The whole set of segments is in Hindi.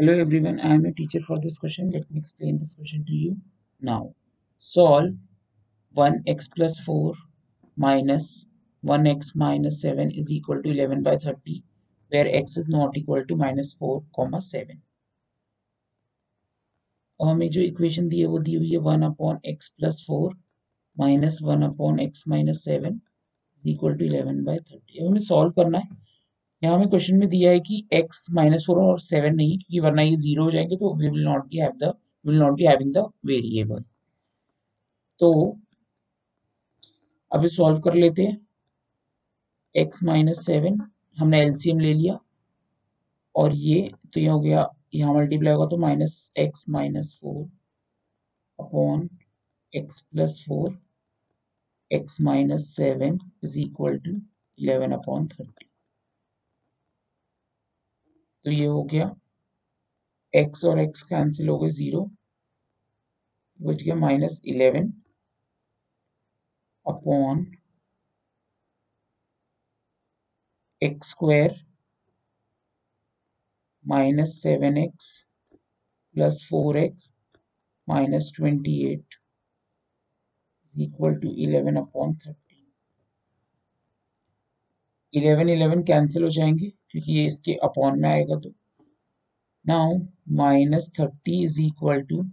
Hello everyone, I am a teacher for this question. Let me explain this question to you now. Solve 1x plus 4 minus 1x minus 7 is equal to 11 by 30 where x is not equal to minus 4 comma 7. और हमें जो इक्वेशन दी है वो दी हुई है one upon x plus four minus one upon x minus seven is equal to eleven by thirty हमें सॉल्व करना है यहाँ हमें क्वेश्चन में दिया है कि x माइनस फोर और सेवन नहीं, क्योंकि वरना ये ज़ीरो हो जाएँगे तो we will not be have the will not be having the variable तो अभी सॉल्व कर लेते हैं। X माइनस सेवन हमने एलसीएम ले लिया। और ये तो ये हो गया, यहाँ मल्टीप्लाई होगा तो minus x minus four upon x plus four x minus seven is equal to eleven upon thirty तो ये हो गया। X और x कैंसिल हो गए ज़ीरो बच गया minus eleven upon x square minus seven x plus four x minus twenty eight equal to eleven upon thirteen eleven eleven cancel हो जाएँगे। क्योंकि ये इसके अपॉन में आएगा तो। Now minus thirty is equal to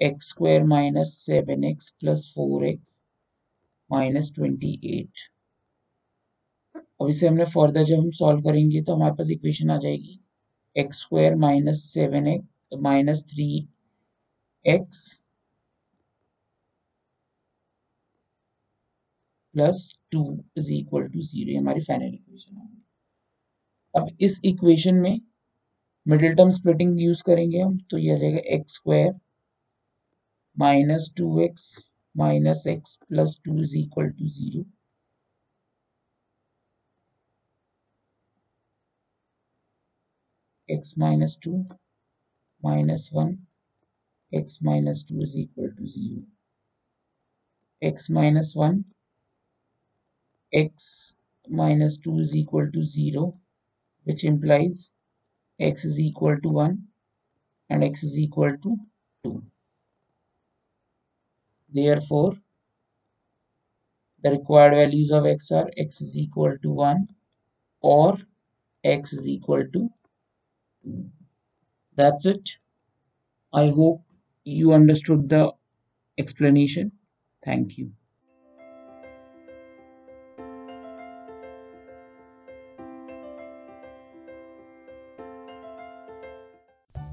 x square minus seven x plus four x minus twenty eight अब इसे हमने फर्दर जब हम सॉल्व करेंगे तो हमारे पास इक्वेशन आ जाएगी। X square minus seven x minus three x plus two is equal to zero हमारी फाइनल इक्वेशन होगी अब इस इक्वेशन में मिडिल टर्म स्प्लिटिंग यूज़ करेंगे हम तो यह आ जाएगा x square minus two x minus x plus two is equal to zero x minus 2 minus 1 x minus 2 is equal to 0 x minus 1 x minus 2 is equal to 0 which implies x is equal to 1 and x is equal to 2. Therefore, the required values of x are x is equal to 1 or x is equal to 2. That's it. I hope you understood the explanation. Thank you.